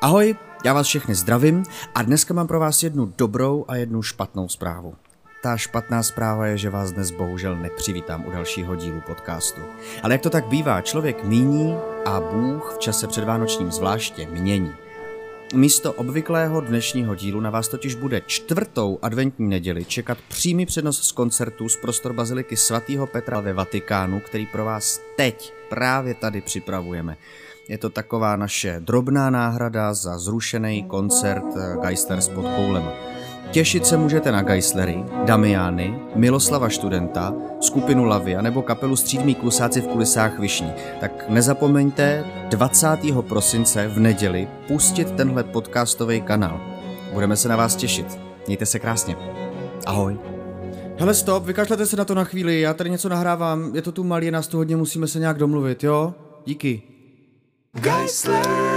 Ahoj, já vás všechny zdravím a dneska mám pro vás jednu dobrou a jednu špatnou zprávu. Ta špatná zpráva je, že vás dnes bohužel nepřivítám u dalšího dílu podcastu. Ale jak to tak bývá, člověk míní a Bůh v čase předvánočním zvláště mění. Místo obvyklého dnešního dílu na vás totiž bude čtvrtou adventní neděli čekat přímý přenos z koncertu z prostor Baziliky svatého Petra ve Vatikánu, který pro vás teď právě tady připravujeme. Je to taková naše drobná náhrada za zrušený koncert Geislers pod koulema. Těšit se můžete na Geislery, Damiány, Miloslava Studenta, skupinu Lavia nebo kapelu Střídmí klusáci v kulisách Višní. Tak nezapomeňte 20. prosince v neděli pustit tenhle podcastový kanál. Budeme se na vás těšit. Mějte se krásně. Ahoj. Hele stop, vykašlete se na to na chvíli, já tady něco nahrávám, je to tu malý, nás tu hodně, musíme se nějak domluvit, jo? Díky. Geislers.